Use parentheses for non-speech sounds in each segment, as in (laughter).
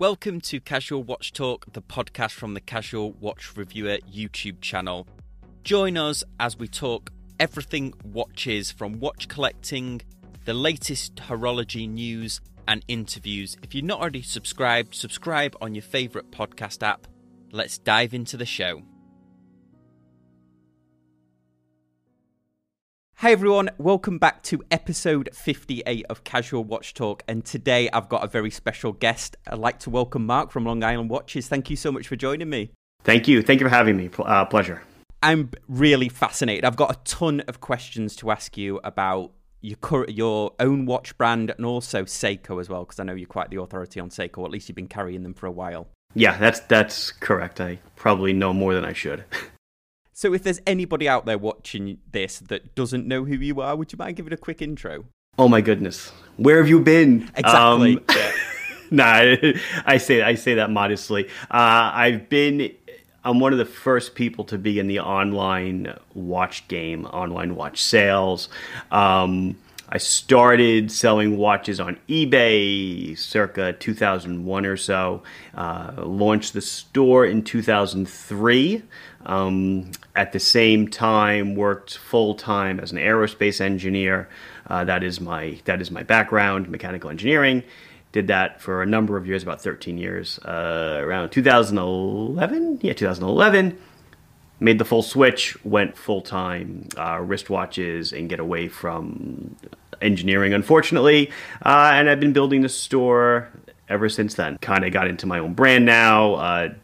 Welcome to Casual Watch Talk, the podcast from the Casual Watch Reviewer YouTube channel. Join us as we talk everything watches from watch collecting, the latest horology news, and interviews. If you're not already subscribed, subscribe on your favourite podcast app. Let's dive into the show. Hey everyone, welcome back to episode 58 of Casual Watch Talk. And today I've got a very special guest. I'd like to welcome Marc from Long Island Watches. Thank you so much for joining me. Thank you. Thank you for having me. Uh, pleasure. I'm really fascinated. I've got a ton of questions to ask you about your cur- your own watch brand and also Seiko as well, because I know you're quite the authority on Seiko. At least you've been carrying them for a while. Yeah, that's that's correct. I probably know more than I should. (laughs) So, if there's anybody out there watching this that doesn't know who you are, would you mind giving a quick intro? Oh my goodness, where have you been? Exactly. Um, yeah. (laughs) nah, I say I say that modestly. Uh, I've been. I'm one of the first people to be in the online watch game, online watch sales. Um, I started selling watches on eBay circa 2001 or so. Uh, launched the store in 2003. Um, at the same time, worked full time as an aerospace engineer. Uh, that is my that is my background, mechanical engineering. Did that for a number of years, about 13 years. Uh, around 2011, yeah, 2011 made the full switch, went full time uh, wristwatches, and get away from engineering, unfortunately. Uh, and I've been building the store ever since then. Kind of got into my own brand now. Uh,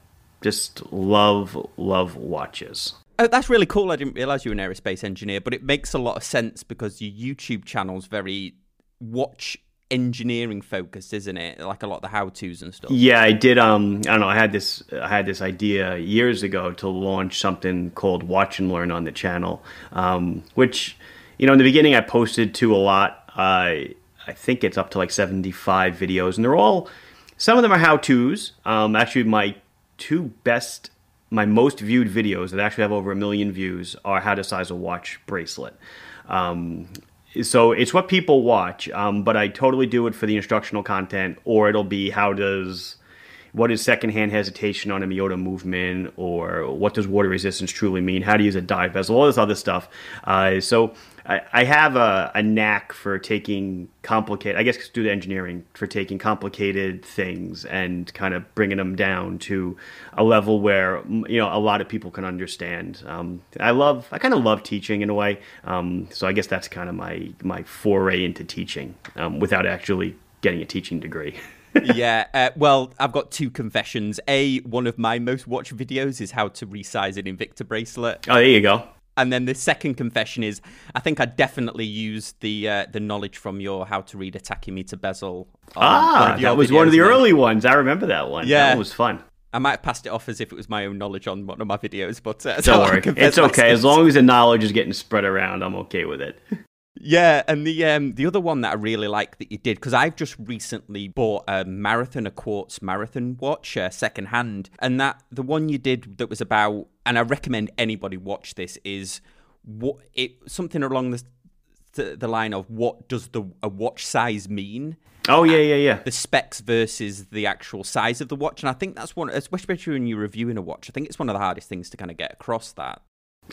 just love, love watches. Oh, that's really cool. I didn't realize you were an aerospace engineer, but it makes a lot of sense because your YouTube channel is very watch engineering focused, isn't it? Like a lot of the how tos and stuff. Yeah, I did. Um, I don't know. I had this. I had this idea years ago to launch something called Watch and Learn on the channel, um, which, you know, in the beginning I posted to a lot. Uh, I think it's up to like seventy five videos, and they're all. Some of them are how tos. Um, actually, my two best my most viewed videos that actually have over a million views are how to size a watch bracelet. Um, so it's what people watch, um, but I totally do it for the instructional content, or it'll be how does what is secondhand hesitation on a Miyota movement, or what does water resistance truly mean? How to use a dive bezel, all this other stuff. Uh, so I, I have a, a, knack for taking complicated, I guess, due to engineering, for taking complicated things and kind of bringing them down to a level where you know a lot of people can understand. Um, I love, I kind of love teaching in a way. Um, so I guess that's kind of my my foray into teaching um, without actually getting a teaching degree. (laughs) yeah, uh, well, I've got two confessions. A, one of my most watched videos is how to resize an Invicta bracelet. Oh, there you go. And then the second confession is, I think I definitely used the uh, the knowledge from your how to read a tachymeter bezel. Ah, that was videos, one of the early ones. I remember that one. Yeah, that was fun. I might have passed it off as if it was my own knowledge on one of my videos, but uh, don't (laughs) worry, it's okay. As long as the knowledge is getting spread around, I'm okay with it. Yeah, and the um the other one that I really like that you did because I've just recently bought a marathon, a quartz marathon watch, uh, second hand, and that the one you did that was about, and I recommend anybody watch this is what it something along the the, the line of what does the a watch size mean? Oh yeah, yeah, yeah. The specs versus the actual size of the watch, and I think that's one, especially when you're reviewing a watch. I think it's one of the hardest things to kind of get across that.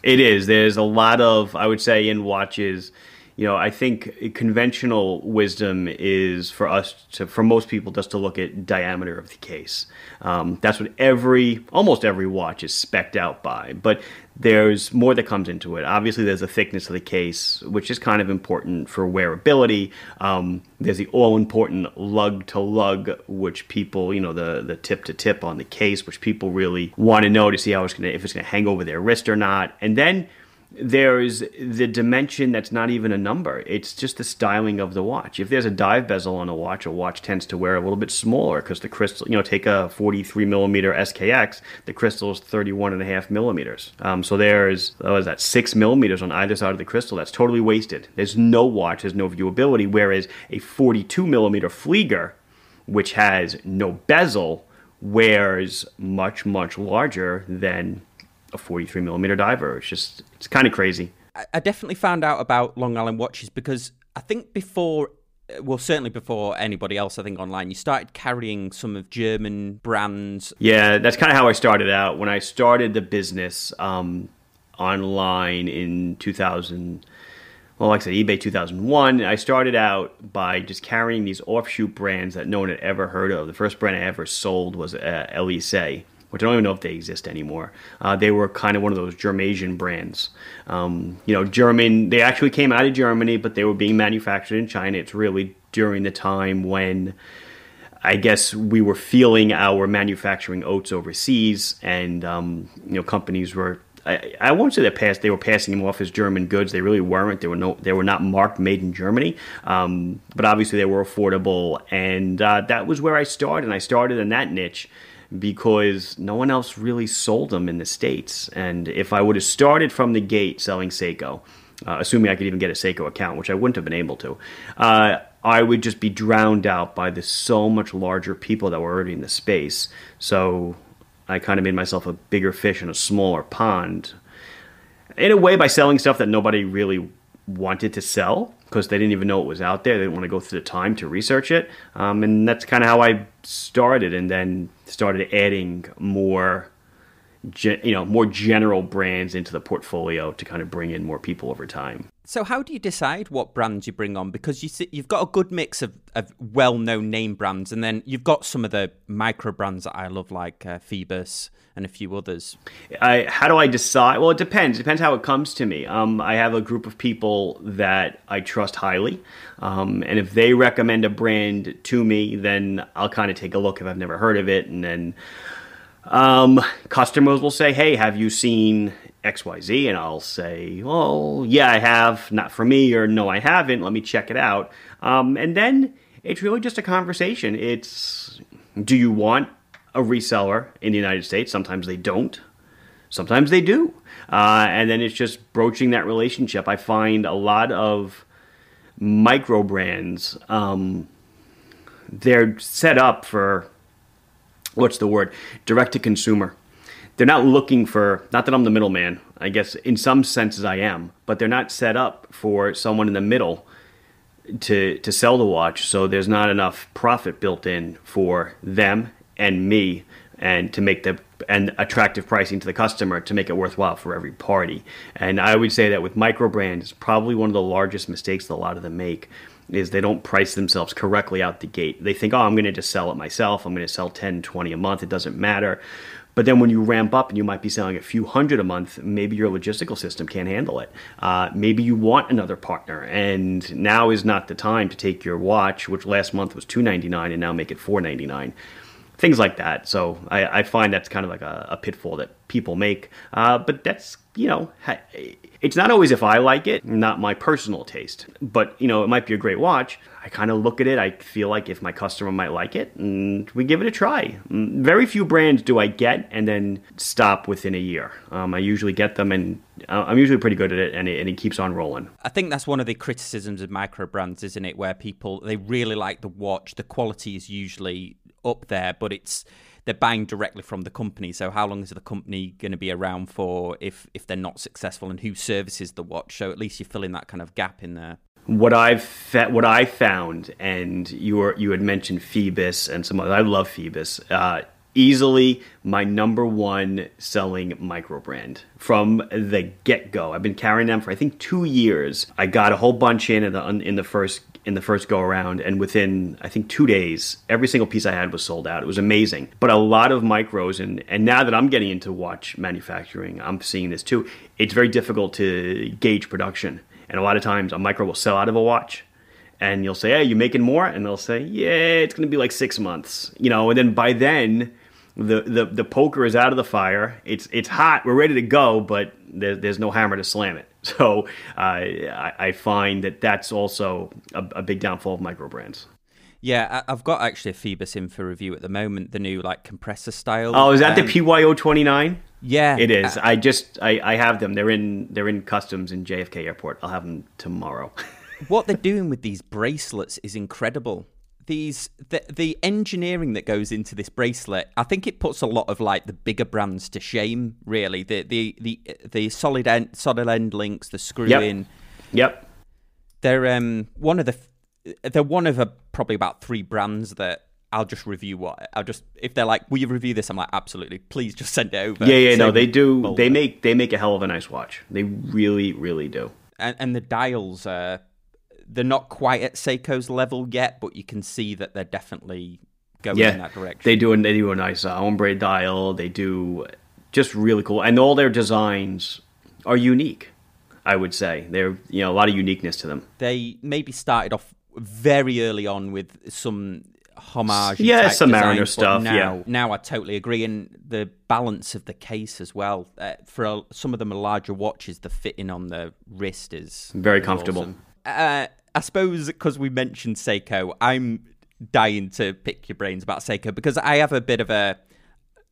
It is. There's a lot of, I would say, in watches you know, I think conventional wisdom is for us to, for most people, just to look at diameter of the case. Um, that's what every, almost every watch is specked out by. But there's more that comes into it. Obviously, there's the thickness of the case, which is kind of important for wearability. Um, there's the all important lug to lug, which people, you know, the the tip to tip on the case, which people really want to know to see how it's to, if it's to hang over their wrist or not. And then there's the dimension that's not even a number. It's just the styling of the watch. If there's a dive bezel on a watch, a watch tends to wear a little bit smaller because the crystal, you know, take a 43 millimeter SKX, the crystal is 31 and a half millimeters. Um, so there's, what is that, six millimeters on either side of the crystal. That's totally wasted. There's no watch, there's no viewability. Whereas a 42 millimeter Flieger, which has no bezel, wears much, much larger than a 43 millimeter diver. It's just it's kind of crazy. I definitely found out about Long Island watches because I think before well, certainly before anybody else, I think online, you started carrying some of German brands. Yeah, that's kind of how I started out. When I started the business um, online in 2000, well, like I said, eBay 2001, I started out by just carrying these offshoot brands that no one had ever heard of. The first brand I ever sold was uh, Elise which I don't even know if they exist anymore. Uh, they were kind of one of those Germasian brands. Um, you know, German, they actually came out of Germany, but they were being manufactured in China. It's really during the time when I guess we were feeling our manufacturing oats overseas, and um, you know, companies were. I, I won't say that passed. They were passing them off as German goods. They really weren't. They were no. They were not marked "Made in Germany," um, but obviously they were affordable, and uh, that was where I started. And I started in that niche because no one else really sold them in the States. And if I would have started from the gate selling Seiko, uh, assuming I could even get a Seiko account, which I wouldn't have been able to, uh, I would just be drowned out by the so much larger people that were already in the space. So I kind of made myself a bigger fish in a smaller pond. In a way, by selling stuff that nobody really wanted to sell because they didn't even know it was out there. They didn't want to go through the time to research it. Um, and that's kind of how I started and then started adding more you know more general brands into the portfolio to kind of bring in more people over time. So how do you decide what brands you bring on? Because you see, you've got a good mix of, of well-known name brands, and then you've got some of the micro brands that I love, like uh, Phoibos and a few others. I, how do I decide? Well, it depends. It depends how it comes to me. Um, I have a group of people that I trust highly, um, and if they recommend a brand to me, then I'll kind of take a look if I've never heard of it, and then. Um, customers will say, "Hey, have you seen XYZ, and I'll say, well, yeah, I have, not for me, or no, I haven't, let me check it out. Um, and then it's really just a conversation. It's do you want a reseller in the United States? Sometimes they don't, sometimes they do. Uh, and then it's just broaching that relationship. I find a lot of micro brands, um, they're set up for what's the word? Direct to consumer they're not looking for not that I'm the middleman. I guess in some senses I am, but they're not set up for someone in the middle to to sell the watch. So there's not enough profit built in for them and me, and to make the and attractive pricing to the customer to make it worthwhile for every party. And I would say that with micro brands, probably one of the largest mistakes that a lot of them make is they don't price themselves correctly out the gate. They think, oh, I'm going to just sell it myself. I'm going to sell 10, 20 a month. It doesn't matter. But then when you ramp up and you might be selling a few hundred a month, maybe your logistical system can't handle it. Uh, maybe you want another partner, and now is not the time to take your watch, which last month was two ninety nine, and now make it four ninety nine. Things like that. So I, I, find that's kind of like a, a pitfall that people make. Uh, but that's you know it's not always if I like it, not my personal taste. But, you know, it might be a great watch. I kind of look at it, I feel like if my customer might like it, and we give it a try. Mm, very few brands do I get and then stop within a year. Um, I usually get them and uh, I'm usually pretty good at it and, it and it keeps on rolling. I think that's one of the criticisms of micro brands, isn't it? Where people, they really like the watch. The quality is usually up there, but it's they're buying directly from the company. So how long is the company going to be around for if if they're not successful, and who services the watch? So at least you're filling that kind of gap in there. What I've fa- what I found, and you were you had mentioned Phoibos and some other. I love Phoibos. Uh, easily my number one selling micro brand from the get go. I've been carrying them for I think two years. I got a whole bunch in in the, in the first in the first go around, and within I think two days, every single piece I had was sold out. It was amazing. But a lot of micros, and and now that I'm getting into watch manufacturing, I'm seeing this too. It's very difficult to gauge production, and a lot of times a micro will sell out of a watch. And you'll say, "Hey, you're making more?" And they'll say, "Yeah, it's going to be like six months." You know, and then by then, the, the the poker is out of the fire. It's it's hot. We're ready to go, but there, there's no hammer to slam it. (laughs) So uh, I, I, find that that's also a, a big downfall of micro brands. Yeah, I've got actually a Phoibos in for review at the moment. The new like compressor style. Oh, is that um, the PYO twenty nine? Yeah, it is. Uh, I just I, I have them. They're in they're in customs in JFK Airport. I'll have them tomorrow. (laughs) what they're doing with these bracelets is incredible these the, the engineering that goes into this bracelet i think it puts a lot of like the bigger brands to shame really the the the, the solid end solid end links the screw yep. in yep they're um one of the they're one of a, probably about three brands that I'll just review what I'll just if they're like, will you review this? I'm like, absolutely. Please just send it over. Yeah, yeah, no, they do. Folder. They make they make a hell of a nice watch. They really, really do. And, and the dials, uh, they're not quite at Seiko's level yet, but you can see that they're definitely going yeah, in that direction. They do. They do a nice uh, ombre dial. They do just really cool, and all their designs are unique. I would say they're you know a lot of uniqueness to them. They maybe started off very early on with some homage. Yeah, some design, Mariner stuff. Now, yeah, now I totally agree, and the balance of the case as well. Uh, for a, some of them larger watches, the fitting on the wrist is very comfortable. Awesome. Uh, I suppose because we mentioned Seiko, I'm dying to pick your brains about Seiko because I have a bit of a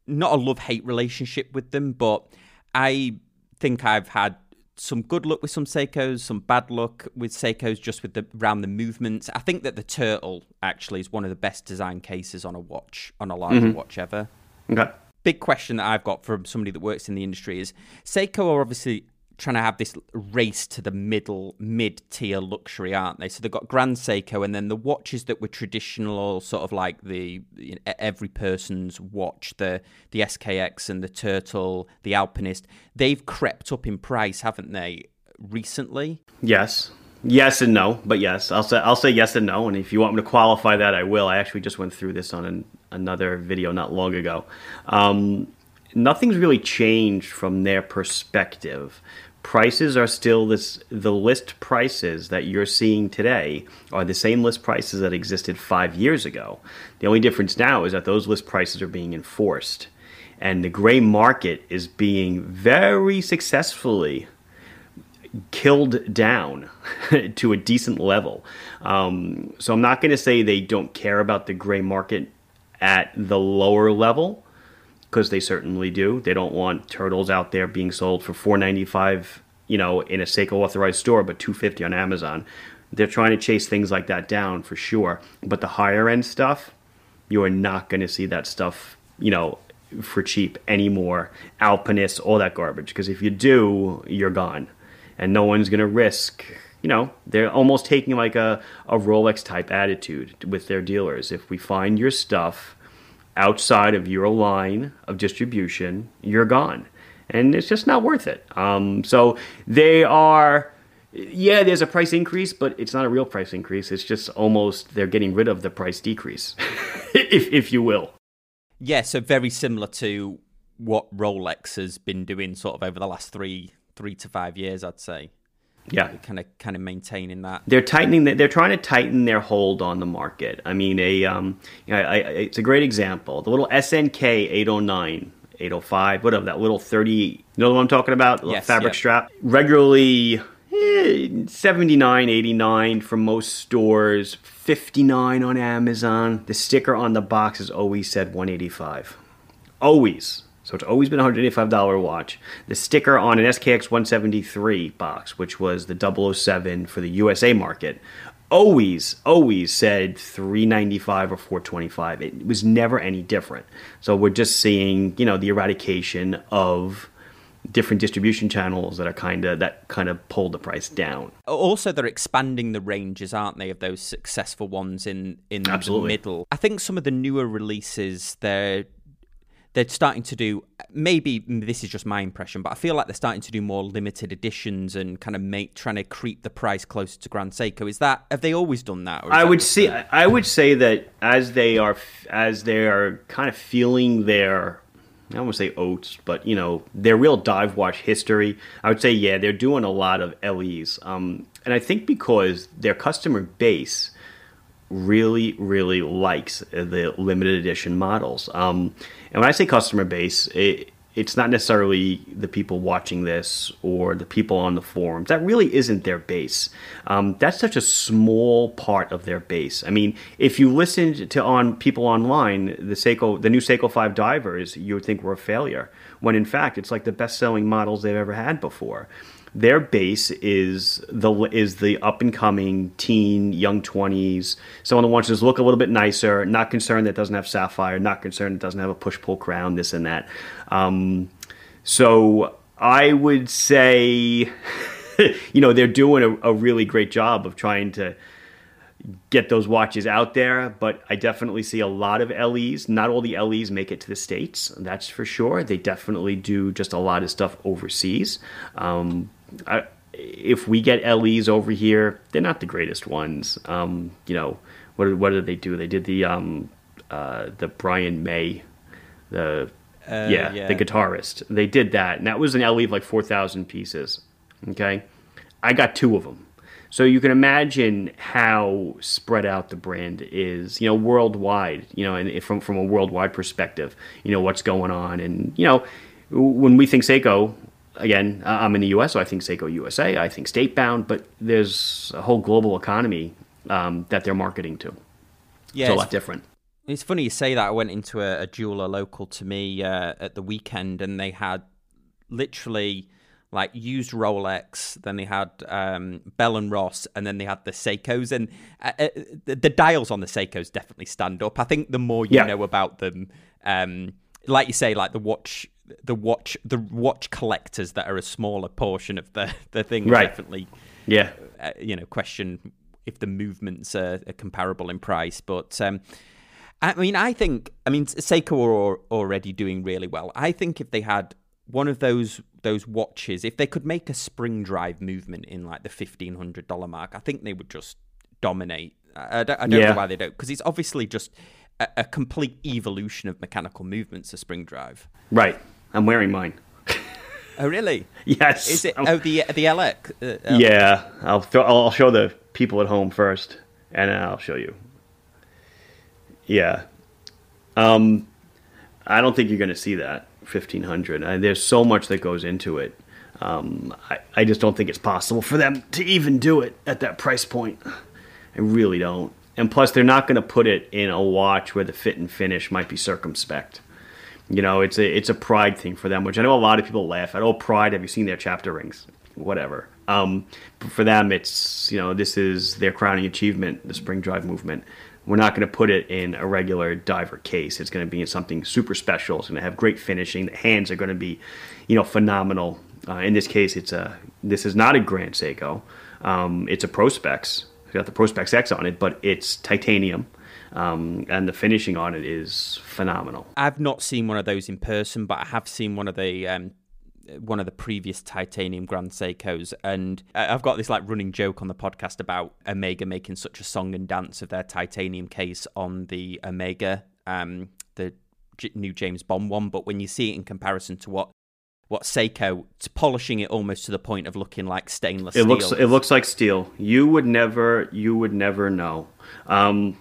not a love hate relationship with them, but I think I've had some good luck with some Seikos, some bad luck with Seikos just with the around the movements. I think that the turtle actually is one of the best design cases on a watch, on a larger mm-hmm. watch ever. Okay. Big question that I've got from somebody that works in the industry is Seiko are obviously trying to have this race to the middle mid tier luxury, aren't they? So they've got Grand Seiko, and then the watches that were traditional, sort of like the you know, every person's watch, the the SKX and the Turtle, the Alpinist. They've crept up in price, haven't they? Recently, yes, yes and no, but yes, I'll say I'll say yes and no. And if you want me to qualify that, I will. I actually just went through this on an, another video not long ago. Um, nothing's really changed from their perspective prices are still this the list prices that you're seeing today are the same list prices that existed five years ago. The only difference now is that those list prices are being enforced. And the gray market is being very successfully killed down (laughs) to a decent level. Um, so i'm not going to say they don't care about the gray market at the lower level because they certainly do. They don't want turtles out there being sold for four ninety five, you know, in a Seiko authorized store, but two fifty on Amazon. They're trying to chase things like that down for sure. But the higher end stuff, you are not going to see that stuff, you know, for cheap anymore. Alpinists, all that garbage. Because if you do, you're gone, and no one's going to risk. You know, they're almost taking like a, a Rolex type attitude with their dealers. If we find your stuff outside of your line of distribution, you're gone. And it's just not worth it. Um, so they are, yeah, there's a price increase, but it's not a real price increase. It's just almost they're getting rid of the price decrease, (laughs) if, if you will. Yeah, so very similar to what Rolex has been doing sort of over the last three three to five years, I'd say yeah. Kind of kind of maintaining that. They're tightening they're trying to tighten their hold on the market. I mean a um you know, I, I, it's a great example. The little snk 809 805 whatever that little 30 you know what i'm talking about? Yes, fabric strap? Regularly eh, 79 89 from most stores 59 on amazon. The sticker on the box has always said 185 always so it's always been a $185 watch. The sticker on an SKX 173 box, which was the 007 for the USA market, always, always said 395 or 425. It was never any different. So we're just seeing, you know, the eradication of different distribution channels that are kind of that kind of pull the price down. Also, they're expanding the ranges, aren't they, of those successful ones in in Absolutely. the middle. I think some of the newer releases they're they're starting to do maybe this is just my impression but i feel like they're starting to do more limited editions and kind of make trying to creep the price closer to grand seiko is that have they always done that i that would see i would say that as they are as they are kind of feeling their I don't want to say oats, but you know their real dive watch history. I would say yeah, they're doing a lot of LEs, um, and I think because their customer base really, really likes the limited edition models. Um, and when I say customer base, it, it's not necessarily the people watching this or the people on the forums. That really isn't their base. Um, that's such a small part of their base. I mean, if you listened to on people online, the Seiko, the new Seiko Five divers, you would think were a failure. When in fact, it's like the best-selling models they've ever had before their base is the is the up and coming teen, young twenties, someone who wants to look a little bit nicer, not concerned that doesn't have sapphire, not concerned it doesn't have a push pull crown, this and that. Um, so I would say, (laughs) you know, they're doing a, a really great job of trying to get those watches out there. But I definitely see a lot of LEs. Not all the LEs make it to the states, that's for sure. They definitely do just a lot of stuff overseas. Um, I, if we get LEs over here, they're not the greatest ones. Um, you know, what what did they do? They did the um, uh, the Brian May, the uh, yeah, yeah, the guitarist. They did that, and that was an LE of like four thousand pieces. Okay, I got two of them. So you can imagine how spread out the brand is, you know, worldwide, you know, and from from a worldwide perspective, you know, what's going on, and you know, when we think Seiko, again, I'm in the U.S., so I think Seiko USA, I think state bound, but there's a whole global economy um, that they're marketing to. Yeah, it's a lot different. It's funny you say that. I went into a, a jeweler local to me uh, at the weekend, and they had literally like used Rolex, then they had um, Bell and Ross, and then they had the Seikos, and uh, uh, the, the, dials on the Seikos definitely stand up. I think the more you yeah. know about them, um, like you say, like the watch, the watch, the watch collectors that are a smaller portion of the the thing, right. definitely, yeah, uh, you know, question if the movements are, are comparable in price, but. Um, I mean, I think, I mean, Seiko are already doing really well. I think if they had one of those those watches, if they could make a spring drive movement in like the fifteen hundred dollar mark, I think they would just dominate. I, don't, I don't yeah. know why they don't, because it's obviously just a, a, complete evolution of mechanical movements. A spring drive, right? I'm wearing mine. oh, really? (laughs) yes. Is it? I'm... Oh, the the LX. Uh, yeah, I'll I'll show the people at home first, and then I'll show you. Yeah. Um, I don't think you're going to see that. 1500 uh, there's so much that goes into it um, I, I just don't think it's possible for them to even do it at that price point i really don't and plus they're not going to put it in a watch where the fit and finish might be circumspect you know it's a it's a pride thing for them which i know a lot of people laugh at oh pride have you seen their chapter rings whatever um, for them it's you know this is their crowning achievement the spring drive movement we're not going to put it in a regular diver case. It's going to be in something super special. It's going to have great finishing. The hands are going to be, you know, phenomenal. Uh, in this case, it's a this is not a Grand Seiko. Um, it's a Prospex. It's got the Prospex X on it, but it's titanium. Um, and the finishing on it is phenomenal. I've not seen one of those in person, but I have seen one of the um, one of the previous titanium Grand Seikos, and I've got this like running joke on the podcast about Omega making such a song and dance of their titanium case on the Omega, um, the new James Bond one. But when you see it in comparison to what what Seiko, it's polishing it almost to the point of looking like stainless. It steel. looks it looks like steel. You would never you would never know. Um,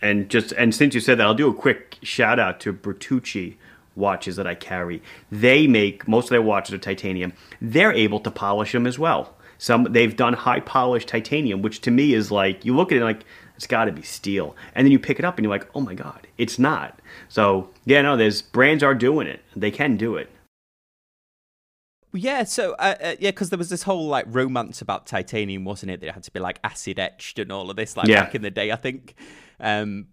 and just and since you said that, I'll do a quick shout out to Bertucci watches that I carry. They make most of their watches are titanium. They're able to polish them as well. Some they've done high polished titanium, which to me is like you look at it like it's got to be steel, and then you pick it up and you're like, oh my god, it's not. So yeah, no, there's brands are doing it. They can do it. Yeah, so uh, uh, yeah, because there was this whole like romance about titanium, wasn't it? That it had to be like acid etched and all of this, like yeah. back in the day, I think. Um,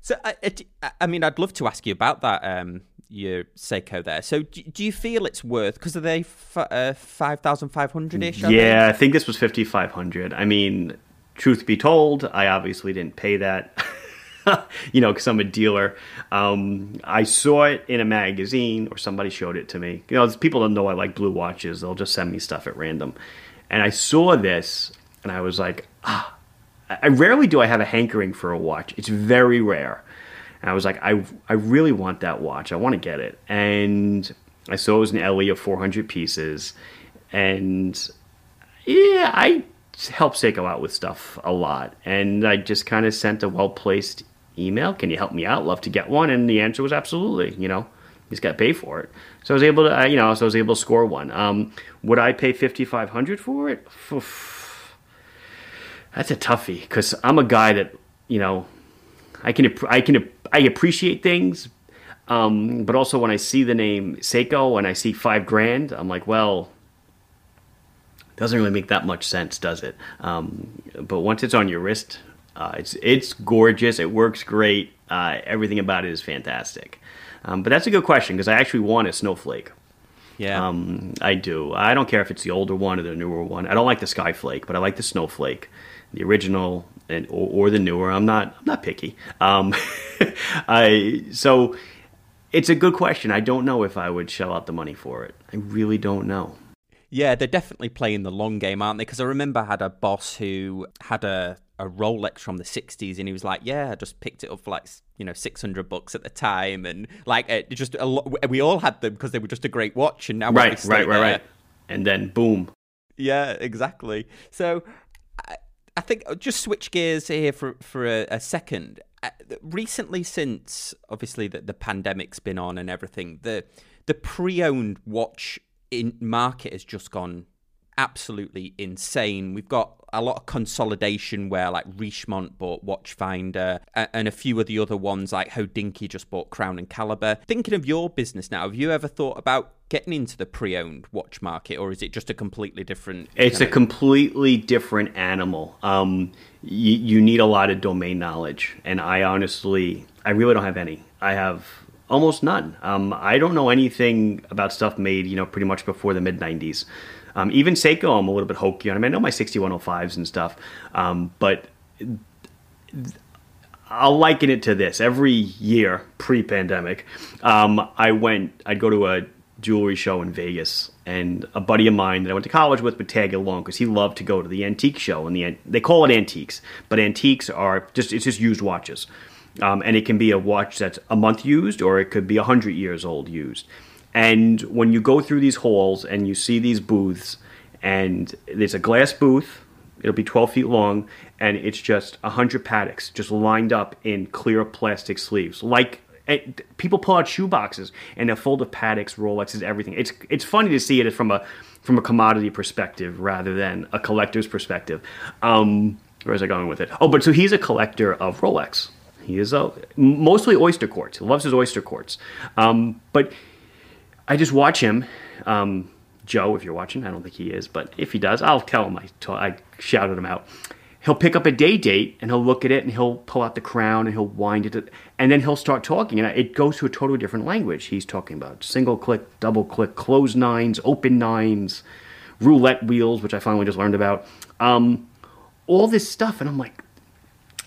so I, I, mean, I'd love to ask you about that. Um, your Seiko there. So do, do you feel it's worth because are they f- uh, five thousand five hundred ish? Yeah, I think this was fifty five hundred. I mean, truth be told, I obviously didn't pay that. (laughs) you know, because I'm a dealer. Um, I saw it in a magazine or somebody showed it to me. You know, people don't know I like blue watches. They'll just send me stuff at random. And I saw this and I was like, ah, I rarely do I have a hankering for a watch. It's very rare. And I was like, I, I really want that watch. I want to get it. And I saw it was an LE of 400 pieces. And yeah, I help Seiko out with stuff a lot. And I just kind of sent a well placed email. Can you help me out? Love to get one. And the answer was absolutely, you know. He's got to pay for it, so I was able to, you know, so I was able to score one. Um, would I pay fifty five hundred for it? Oof. That's a toughie because I'm a guy that, you know, I can I can I appreciate things, um, but also when I see the name Seiko and I see five grand, I'm like, well, doesn't really make that much sense, does it? Um, but once it's on your wrist, uh, it's it's gorgeous. It works great. Uh, everything about it is fantastic. Um, but that's a good question because I actually want a snowflake. Yeah, um, I do. I don't care if it's the older one or the newer one. I don't like the skyflake, but I like the snowflake. The original and or, or the newer. I'm not I'm not picky. Um, (laughs) I so it's a good question. I don't know if I would shell out the money for it. I really don't know. Yeah, they're definitely playing the long game, aren't they? Because I remember I had a boss who had a, a Rolex from the 60s and he was like, Yeah, I just picked it up for like, you know, 600 bucks at the time. And like, it just a lot, we all had them because they were just a great watch. And now, right, right, right, right. And then boom. Yeah, exactly. So I, think I'll uh, just switch gears here for, for a, a second. Uh, recently, since obviously the, the pandemic's been on and everything, the the pre-owned watch in market has just gone absolutely insane. We've got a lot of consolidation where like Richemont bought Watchfinder and a few of the other ones like Hodinkee just bought Crown and Caliber. Thinking of your business now, have you ever thought about getting into the pre-owned watch market or is it just a completely different It's a of... completely different animal. Um you, you need a lot of domain knowledge and I honestly I really don't have any. I have almost none. Um, I don't know anything about stuff made, you know, pretty much before the mid '90s. Um, even Seiko, I'm a little bit hokey on. I mean, I know my 6105s and stuff, um, but I'll liken it to this. Every year, pre-pandemic, um, I went. I'd go to a jewelry show in Vegas, and a buddy of mine that I went to college with would tag along because he loved to go to the antique show. And the they call it antiques, but antiques are just it's just used watches. Um, and it can be a watch that's a month used or it could be hundred years old used. And when you go through these halls and you see these booths, and there's a glass booth, it'll be 12 feet long, and it's just 100 Pateks just lined up in clear plastic sleeves. Like eh, people pull out shoe boxes and they're full of Pateks, Rolexes, everything. It's it's funny to see it from a from a commodity perspective rather than a collector's perspective. Um, I going with it? Oh, but so he's a collector of Rolex. He is a mostly oyster quartz. He loves his oyster quartz. Um, but I just watch him. Um, Joe, if you're watching, I don't think he is, but if he does, I'll tell him I, t- I shouted him out. He'll pick up a day date and he'll look at it and he'll pull out the crown and he'll wind it, and then he'll start talking. And it goes to a totally different language. He's talking about single click, double click, close nines, open nines, roulette wheels, which I finally just learned about. Um, all this stuff. And I'm like,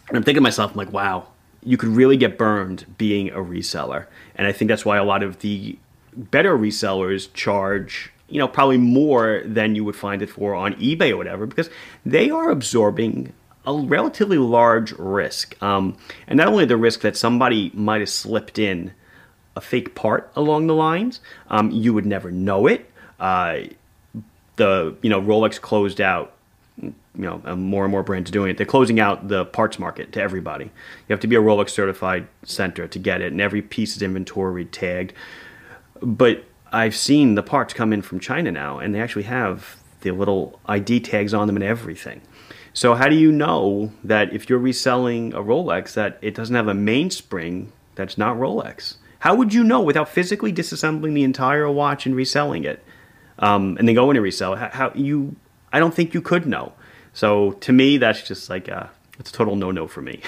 and I'm thinking to myself, I'm like, wow, you could really get burned being a reseller. And I think that's why a lot of the better resellers charge you know probably more than you would find it for on ebay or whatever because they are absorbing a relatively large risk um, and not only the risk that somebody might have slipped in a fake part along the lines um, you would never know it uh, the you know rolex closed out you know, more and more brands are doing it. They're closing out the parts market to everybody. You have to be a Rolex certified center to get it, and every piece is inventory tagged. But I've seen the parts come in from China now, and they actually have the little ID tags on them and everything. So how do you know that if you're reselling a Rolex that it doesn't have a mainspring that's not Rolex? How would you know without physically disassembling the entire watch and reselling it, um, and then going to resell? How, how you? I don't think you could know. So to me, that's just like a, it's a total no no for me.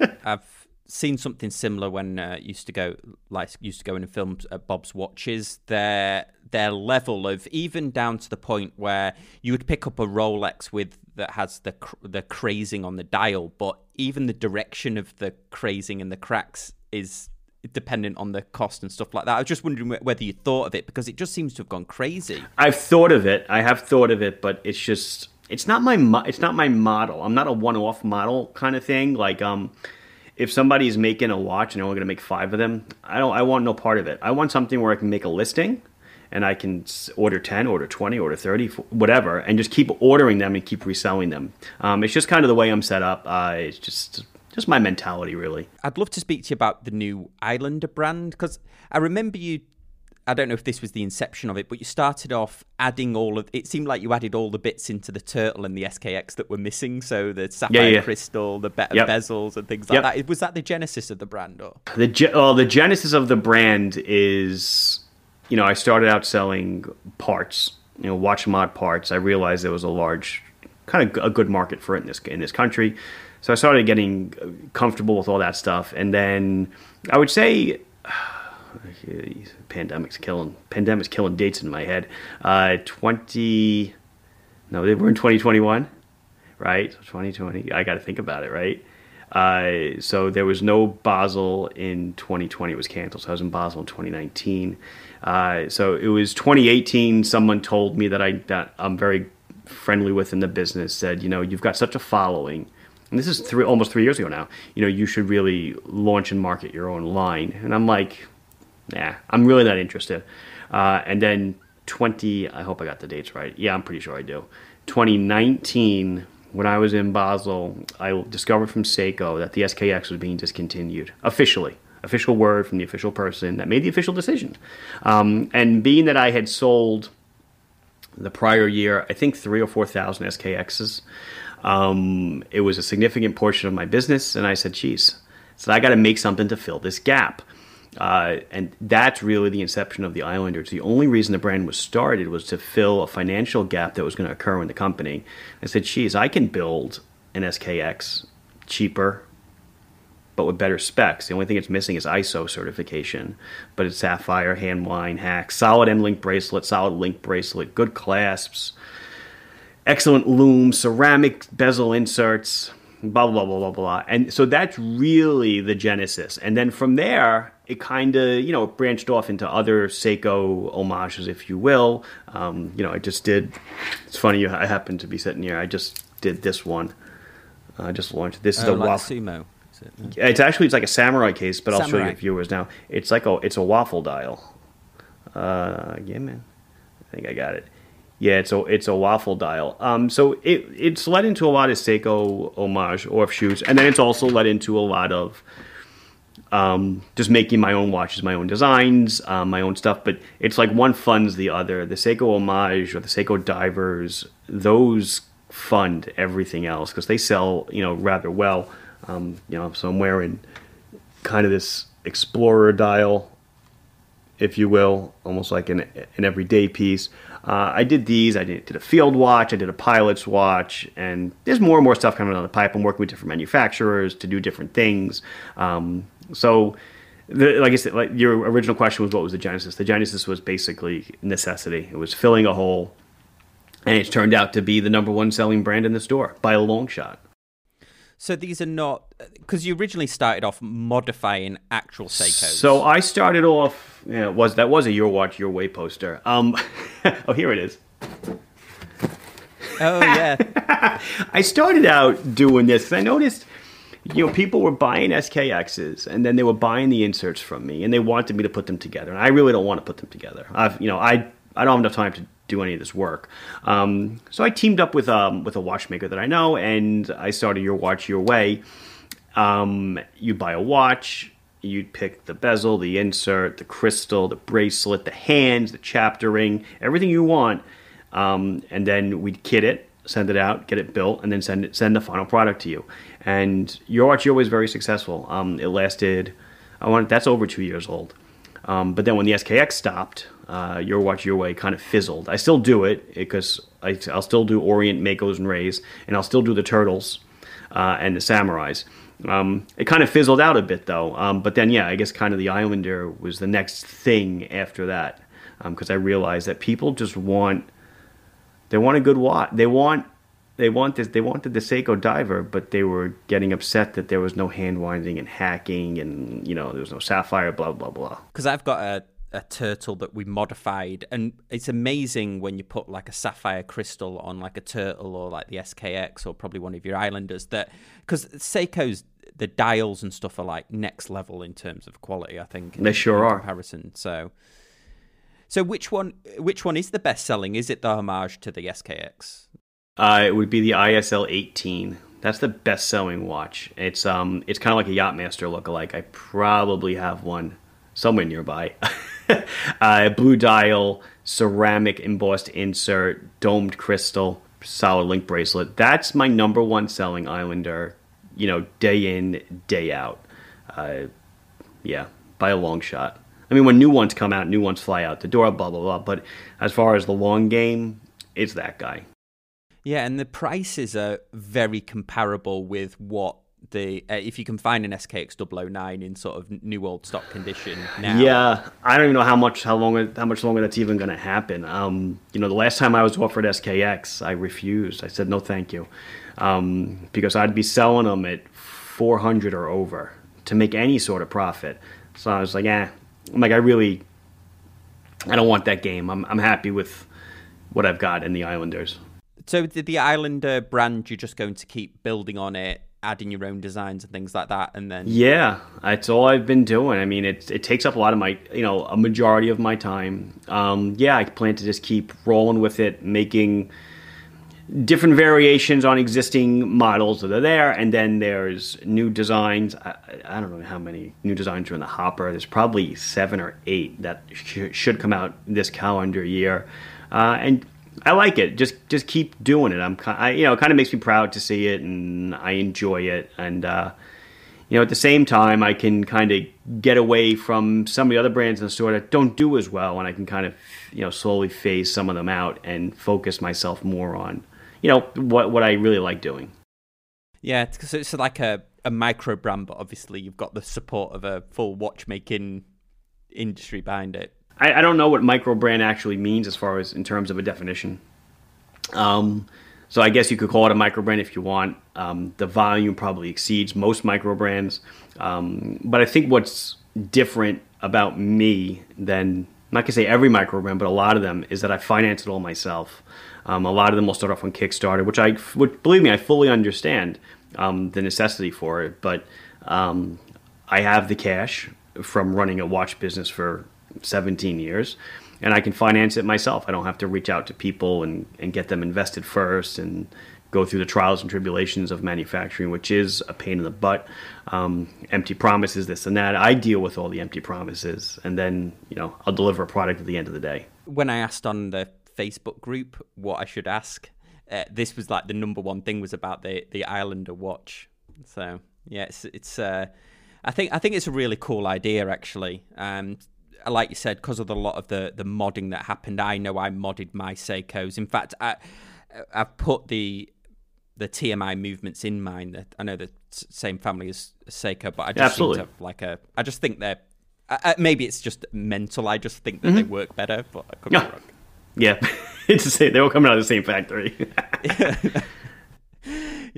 (laughs) I've seen something similar when uh, used to go like used to go in and film at Bob's Watches. Their their level of even down to the point where you would pick up a Rolex with that has the the crazing on the dial, but even the direction of the crazing and the cracks is dependent on the cost and stuff like that. I was just wondering whether you thought of it because it just seems to have gone crazy. I've thought of it. I have thought of it, but it's just it's not my mo- it's not my model. I'm not a one-off model kind of thing. Like um, if somebody's making a watch and they're only going to make five of them, I don't. I want no part of it. I want something where I can make a listing, and I can order ten, order twenty, order thirty, whatever, and just keep ordering them and keep reselling them. Um, it's just kind of the way I'm set up. Uh, it's just just my mentality, really. I'd love to speak to you about the new Islander brand because I remember you I don't know if this was the inception of it, but you started off adding all of. It seemed like you added all the bits into the turtle and the SKX that were missing. So the sapphire yeah, yeah. crystal, the better yep. bezels, and things like yep. that. Was that the genesis of the brand, or the well, oh, the genesis of the brand is, you know, I started out selling parts, you know, watch mod parts. I realized there was a large, kind of a good market for it in this in this country. So I started getting comfortable with all that stuff, and then I would say pandemic's killing pandemic's killing dates in my head. Uh, twenty, no, we're in twenty twenty one. right? 2020. I got to think about it, right? Uh, so there was no Basel in 2020. It was canceled. So I was in Basel in 2019. Uh, so it was 2018. Someone told me that I that I'm very friendly with in the business said, you know, you've got such a following. And this is three, almost three years ago now. You know, you should really launch and market your own line. And I'm like, nah, I'm really not interested. Uh, and then 20, I hope I got the dates right. Yeah, I'm pretty sure I do. 2019 when I was in Basel, I discovered from Seiko that the SKX was being discontinued officially. Official word from the official person that made the official decision. Um, and being that I had sold the prior year, I think three or four thousand SKXs, um, it was a significant portion of my business. And I said, geez, so I got to make something to fill this gap. Uh, and that's really the inception of the Islanders. The only reason the brand was started was to fill a financial gap that was going to occur in the company. I said, geez, I can build an SKX cheaper, but with better specs. The only thing it's missing is ISO certification, but it's sapphire, hand wind, hack, solid end link bracelet, solid link bracelet, good clasps, excellent loom, ceramic bezel inserts, blah, blah, blah, blah, blah. And so that's really the genesis. And then from there, it kind of, you know, branched off into other Seiko homages, if you will. Um, you know, I just did, it's funny, I happen to be sitting here. I just did this one. I just launched. This is oh, the like waffle. sumo. Is it? It's actually it's like a samurai case, but I'll show Samurai. you viewers now. It's like a it's a waffle dial. Uh, yeah, man. I think I got it. Yeah, it's a it's a waffle dial. Um, so it it's led into a lot of Seiko homage offshoots, and then it's also led into a lot of um, just making my own watches, my own designs, um, my own stuff. But it's like one funds the other. The Seiko homage or the Seiko divers, those fund everything else because they sell, you know, rather well. Um, you know, so I'm wearing kind of this explorer dial if you will, almost like an, an everyday piece. Uh, I did these. I did, did a field watch. I did a pilot's watch, and there's more and more stuff coming down the pipe. I'm working with different manufacturers to do different things. Um, so, the, like I said, like your original question was, what was the genesis? The genesis was basically necessity. It was filling a hole, and it's turned out to be the number one selling brand in the store by a long shot. So these are not because you originally started off modifying actual Seikos. So I started off. Yeah, it was that was a Your Watch Your Way poster. Um, (laughs) oh, here it is. oh yeah, (laughs) I started out doing this because I noticed, you know, people were buying SKXs and then they were buying the inserts from me and they wanted me to put them together. And I really don't want to put them together. I've, you know, I I don't have enough time to do any of this work. Um, so I teamed up with um with a watchmaker that I know and I started Your Watch Your Way. Um, you buy a watch. You'd pick the bezel, the insert, the crystal, the bracelet, the hands, the chapter ring, everything you want, um, and then we'd kit it, send it out, get it built, and then send it, send the final product to you. And your watch your way was very successful. Um, it lasted, I want that's over two years old. Um, but then when the SKX stopped, uh, your watch your way kind of fizzled. I still do it because I'll still do Orient, Makos, and Rays, and I'll still do the turtles uh, and the samurais. Um, it kind of fizzled out a bit though. Um, but then, yeah, I guess kind of the Islander was the next thing after that because I realized that people just want they want a good watch. They want they want this. They wanted the Seiko diver, but they were getting upset that there was no hand winding and hacking, and you know there was no sapphire. Blah blah blah. because I've got a a turtle that we modified, and it's amazing when you put like a sapphire crystal on like a turtle or like the SKX or probably one of your Islanders. That because Seiko's the dials and stuff are like next level in terms of quality. I think They sure in are. Comparison, so. So which one? Which one is the best selling? Is it the homage to the SKX? Uh, it would be the ISL 18. That's the best selling watch. It's um it's kind of like a Yachtmaster lookalike. I probably have one somewhere nearby. (laughs) uh, blue dial, ceramic embossed insert, domed crystal, solid link bracelet. That's my number one selling Islander. You know, day in, day out. Uh, yeah, by a long shot. I mean, when new ones come out, new ones fly out the door, blah blah blah. But as far as the long game, it's that guy. Yeah, and the prices are very comparable with what the uh, if you can find an SKX 009 in sort of new old stock condition now. Yeah, I don't even know how much how long how much longer that's even going to happen. Um, you know, the last time I was offered SKX, I refused. I said no, thank you. um, because I'd be selling them at 400 or over to make any sort of profit. So I was like, eh, I'm like, I really, I don't want that game. I'm, I'm happy with what I've got in the Islanders. So the, the Islander brand, you're just going to keep building on it, adding your own designs and things like that, and then yeah, that's all I've been doing. I mean, it it takes up a lot of my, you know, a majority of my time. Um, yeah, I plan to just keep rolling with it, making different variations on existing models that are there, and then there's new designs. I, I don't know how many new designs are in the hopper. There's probably seven or eight that sh- should come out this calendar year, uh, and I like it. Just just keep doing it. I'm I, you know it kind of makes me proud to see it, and I enjoy it. And uh, you know at the same time, I can kind of get away from some of the other brands in the store that don't do as well, and I can kind of you know slowly phase some of them out and focus myself more on you know what what I really like doing. Yeah, because it's like a a micro brand, but obviously you've got the support of a full watchmaking industry behind it. I, I don't know what micro brand actually means as far as in terms of a definition. Um, so I guess you could call it a micro brand if you want. Um, the volume probably exceeds most micro brands, um, but I think what's different about me than I'm not gonna say every micro brand, but a lot of them is that I finance it all myself. Um, a lot of them will start off on Kickstarter, which I, which, believe me, I fully understand um, the necessity for it. But um, I have the cash from running a watch business for 17 years, and I can finance it myself. I don't have to reach out to people and, and get them invested first and go through the trials and tribulations of manufacturing, which is a pain in the butt. Um, empty promises, this and that. I deal with all the empty promises, and then you know I'll deliver a product at the end of the day. When I asked on the Facebook group what I should ask, uh, this was like the number one thing was about the the Islander watch. So yeah, it's it's. Uh, I think I think it's a really cool idea actually. Um, like you said, because of the lot of the the modding that happened, I know I modded my Seikos. In fact, I I've put the the TMI movements in mine. That I know the same family as Seiko, but I just seem to like a. I just think they're. Uh, maybe it's just mental. I just think that mm-hmm. they work better, but I could yeah. be wrong. Yeah, (laughs) it's the same. They all coming out of the same factory. (laughs) (laughs)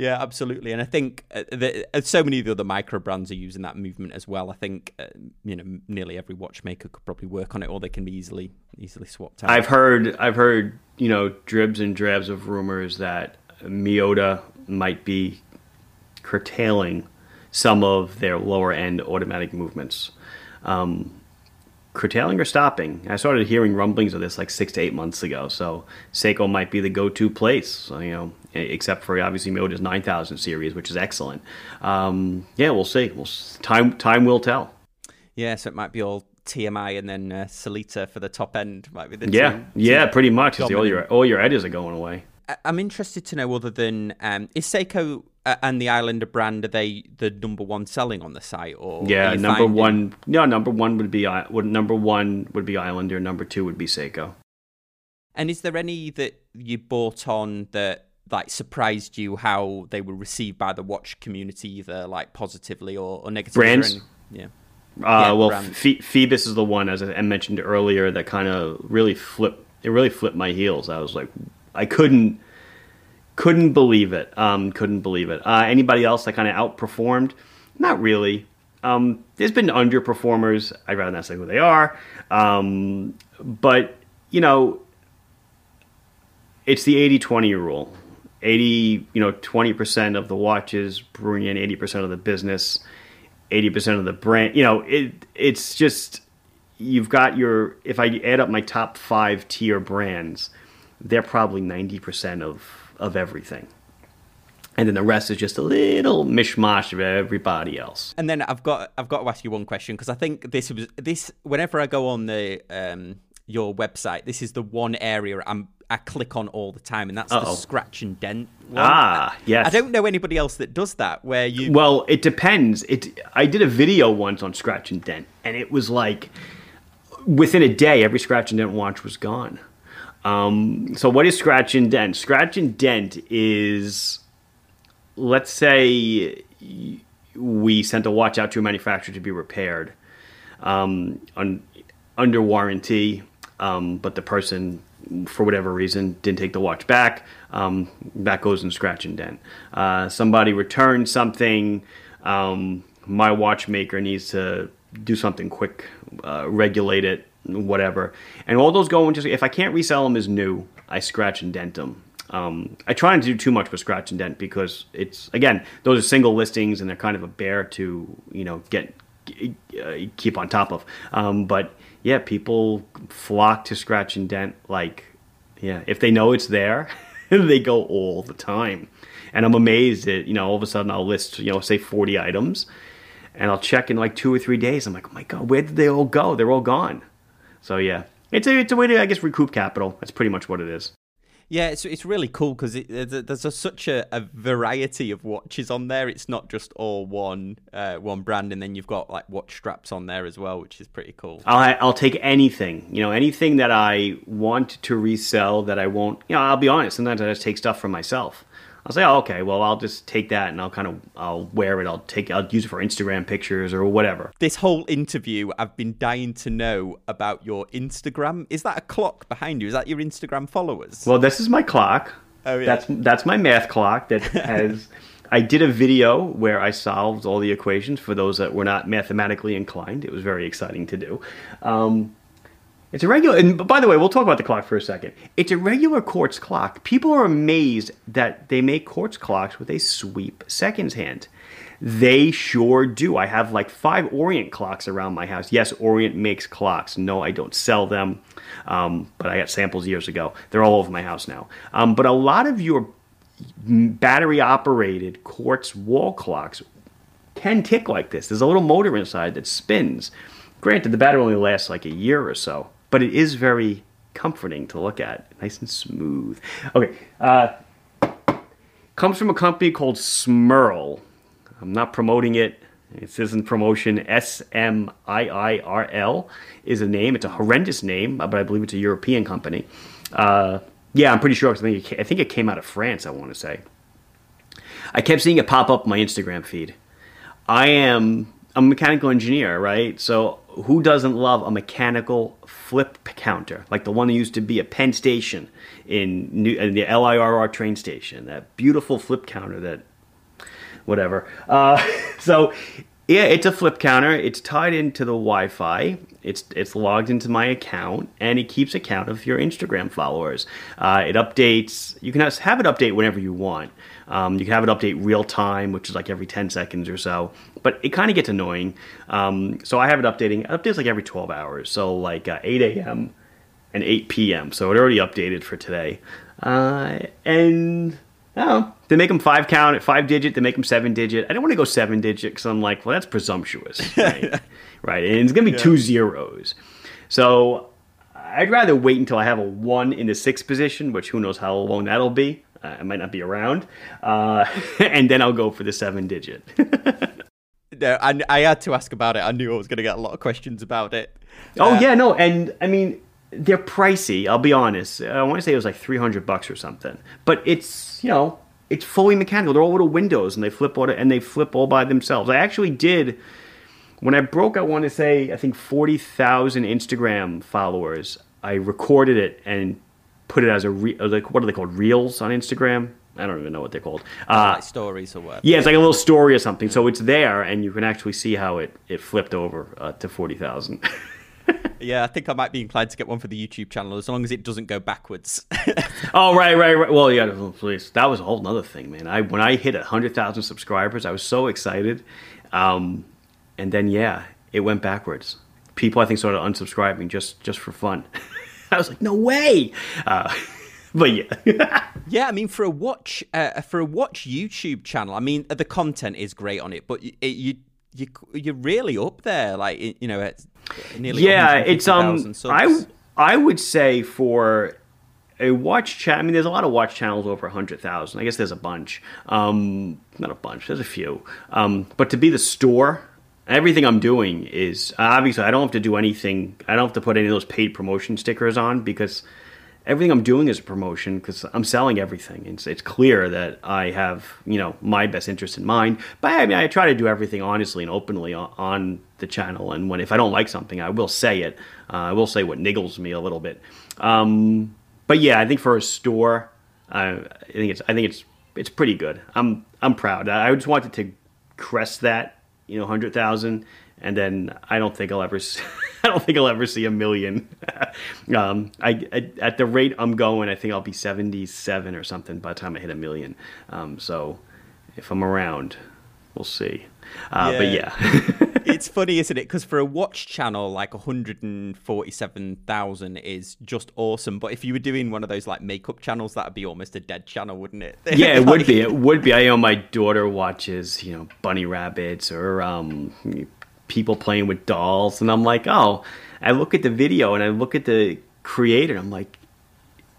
yeah, absolutely. And I think uh, uh, so many of the other micro brands are using that movement as well. I think uh, you know nearly every watchmaker could probably work on it, or they can be easily easily swapped out. I've heard I've heard you know dribs and drabs of rumors that Miyota might be curtailing some of their lower end automatic movements. Um, curtailing or stopping. I started hearing rumblings of this like six to eight months ago. So Seiko might be the go-to place, you know, except for obviously Miyota's 9000 series, which is excellent. Um, yeah, we'll see. We'll time time will tell. Yeah, so it might be all TMI and then uh, Sellita for the top end. Might be the yeah, two, yeah, two pretty much. All your all your edges are going away. I'm interested to know, other than um, is Seiko uh, and the Islander brand, are they the number one selling on the site, or yeah, number finding... one, no, number one would be would number one would be Islander, number two would be Seiko. And is there any that you bought on that like surprised you how they were received by the watch community, either like positively or, or negatively? Brands, yeah. Uh, yeah, well, Phoibos is the one, as I mentioned earlier, that kind of really flipped. It really flipped my heels. I was like, I couldn't couldn't believe it. Um, couldn't believe it. Uh, anybody else that kind of outperformed? Not really. Um, there's been underperformers. I'd rather not say who they are. Um, but, you know, it's the 80 20 rule. 80, you know, 20% of the watches bring in 80% of the business, 80% of the brand. You know, it it's just, you've got your, if I add up my top five tier brands, they're probably 90% of, of everything. And then the rest is just a little mishmash of everybody else. And then I've got I've got to ask you one question because I think this was this whenever I go on the um, your website, this is the one area I'm I click on all the time, and that's Uh-oh. the scratch and dent. One. Ah, yes. I don't know anybody else that does that. Where you? Well, it depends. It. I did a video once on scratch and dent, and it was like within a day, every scratch and dent watch was gone. Um, so, what is scratch and dent? Scratch and dent is, let's say, we sent a watch out to a manufacturer to be repaired um, on, under warranty, um, but the person for whatever reason, didn't take the watch back. Um, that goes in scratch and dent. Uh, somebody returned something. Um, my watchmaker needs to do something quick, uh, regulate it, whatever. And all those go into, if I can't resell them as new, I scratch and dent them. Um, I try not to do too much with scratch and dent because it's again those are single listings and they're kind of a bear to you know get uh, keep on top of. Um, but yeah, people flock to scratch and dent like yeah if they know it's there, (laughs) they go all the time. And I'm amazed that you know all of a sudden I'll list you know say 40 items, and I'll check in like two or three days. I'm like oh my god where did they all go? They're all gone. So yeah, it's a it's a way to I guess recoup capital. That's pretty much what it is. Yeah, it's it's really cool because there's a, such a, a, variety of watches on there. It's not just all one uh, one brand, and then you've got like watch straps on there as well, which is pretty cool. I'll I'll take anything, you know, anything that I want to resell that I won't. You know, I'll be honest. Sometimes I just take stuff for myself. I'll say, oh, okay, well, I'll just take that and I'll kind of I'll wear it. I'll take I'll use it for Instagram pictures or whatever. This whole interview, I've been dying to know about your Instagram. Is that a clock behind you? Is that your Instagram followers? Well, this is my clock. Oh yeah. That's that's my math clock that (laughs) has. I did a video where I solved all the equations for those that were not mathematically inclined. It was very exciting to do. Um, it's a regular, and by the way, we'll talk about the clock for a second. It's a regular quartz clock. People are amazed that they make quartz clocks with a sweep seconds hand. They sure do. I have like five Orient clocks around my house. Yes, Orient makes clocks. No, I don't sell them, um, but I got samples years ago. They're all over my house now. Um, but a lot of your battery operated quartz wall clocks can tick like this. There's a little motor inside that spins. Granted, the battery only lasts like a year or so but it is very comforting to look at, nice and smooth. Okay, uh, comes from a company called Smiirl. I'm not promoting it. It isn't promotion S M I I R L is a name. It's a horrendous name, but I believe it's a European company. Uh, yeah, I'm pretty sure. I think, it, I think it came out of France. I want to say. I kept seeing it pop up my Instagram feed. I am a mechanical engineer, right? So who doesn't love a mechanical flip counter like the one that used to be at Penn Station in, New, in the LIRR train station? That beautiful flip counter that, whatever. Uh, (laughs) so yeah, it's a flip counter. It's tied into the Wi-Fi. It's it's logged into my account, and it keeps account of your Instagram followers. Uh, it updates. You can have it update whenever you want. Um, you can have it update real time, which is like every 10 seconds or so. But it kind of gets annoying. Um, so I have it updating. It updates like every 12 hours. So like uh, 8 a.m. and 8 p.m. So it already updated for today. Uh, and oh, they make them five count, at five digit. They make them seven digit. I don't want to go seven digit because I'm like, well, that's presumptuous, (laughs) right? right, and it's gonna be yeah. two zeros. So I'd rather wait until I have a one in the sixth position, which who knows how long that'll be. Uh, I might not be around, uh, (laughs) and then I'll go for the seven digit. (laughs) no, I, I had to ask about it. I knew I was going to get a lot of questions about it. Oh uh, yeah, no, and I mean they're pricey. I'll be honest. I want to say it was like three hundred bucks or something, but it's you know it's fully mechanical. They're all little windows, and they flip all and they flip all by themselves. I actually did when I broke. I want to say I think forty thousand Instagram followers. I recorded it and put it as a re- like what are they called reels on Instagram. I don't even know what they're called. Uh, like stories or what? Yeah, it's like a little story or something. So it's there, and you can actually see how it, it flipped over uh, to forty thousand. (laughs) yeah, I think I might be inclined to get one for the YouTube channel as long as it doesn't go backwards. (laughs) oh right, right, right. Well, yeah, please. That was a whole other thing, man. I when I hit hundred thousand subscribers, I was so excited, um, and then yeah, it went backwards. People, I think, started unsubscribing just just for fun. (laughs) (laughs) I was like, no way. Uh, (laughs) but yeah, (laughs) yeah. I mean, for a watch, uh, for a watch YouTube channel, I mean, the content is great on it, but it, you you you're really up there, like you know, it's nearly yeah. It's um, I I would say for a watch channel. I mean, there's a lot of watch channels over hundred thousand. I guess there's a bunch. Um, not a bunch. There's a few. Um, but to be the store everything I'm doing is obviously I don't have to do anything. I don't have to put any of those paid promotion stickers on because everything I'm doing is a promotion because I'm selling everything. It's it's clear that I have you know my best interest in mind. But I mean I try to do everything honestly and openly on, on the channel. And when if I don't like something, I will say it. Uh, I will say what niggles me a little bit. Um, but yeah, I think for a store, I think it's I think it's it's pretty good. I'm I'm proud. I just wanted to crest that, you know, hundred thousand, and then I don't think I'll ever. See, (laughs) I don't think I'll ever see a million. (laughs) um, I, I, at the rate I'm going, I think I'll be 77 or something by the time I hit a million. Um, so if I'm around, we'll see. Uh, yeah. But yeah, (laughs) it's funny, isn't it? Because for a watch channel, like 147,000 is just awesome. But if you were doing one of those like makeup channels, that'd be almost a dead channel, wouldn't it? (laughs) Yeah, it would be. It would be. I know my daughter watches, you know, bunny rabbits or um, people playing with dolls, and I'm like, oh, I look at the video and I look at the creator, I'm like,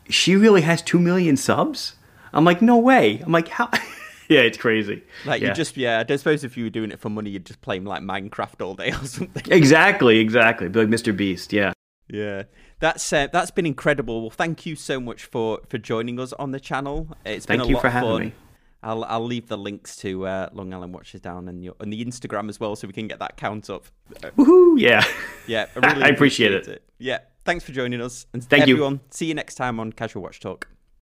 she really has two million subs. I'm like, no way. I'm like, how? (laughs) yeah, it's crazy. Like yeah. you just yeah. I don't suppose if you were doing it for money, you'd just play like Minecraft all day (laughs) or something. Exactly, exactly. Be like Mr. Beast. Yeah. Yeah, that's uh, that's been incredible. Well, thank you so much for for joining us on the channel. It's thank been a you lot for having fun. me. I'll I'll leave the links to uh, Long Island Watches down and your and the Instagram as well, so we can get that count up. Woohoo! Yeah, yeah, I, (laughs) really I appreciate, appreciate it. it. Yeah, thanks for joining us, and thank everyone. You. See you next time on Casual Watch Talk.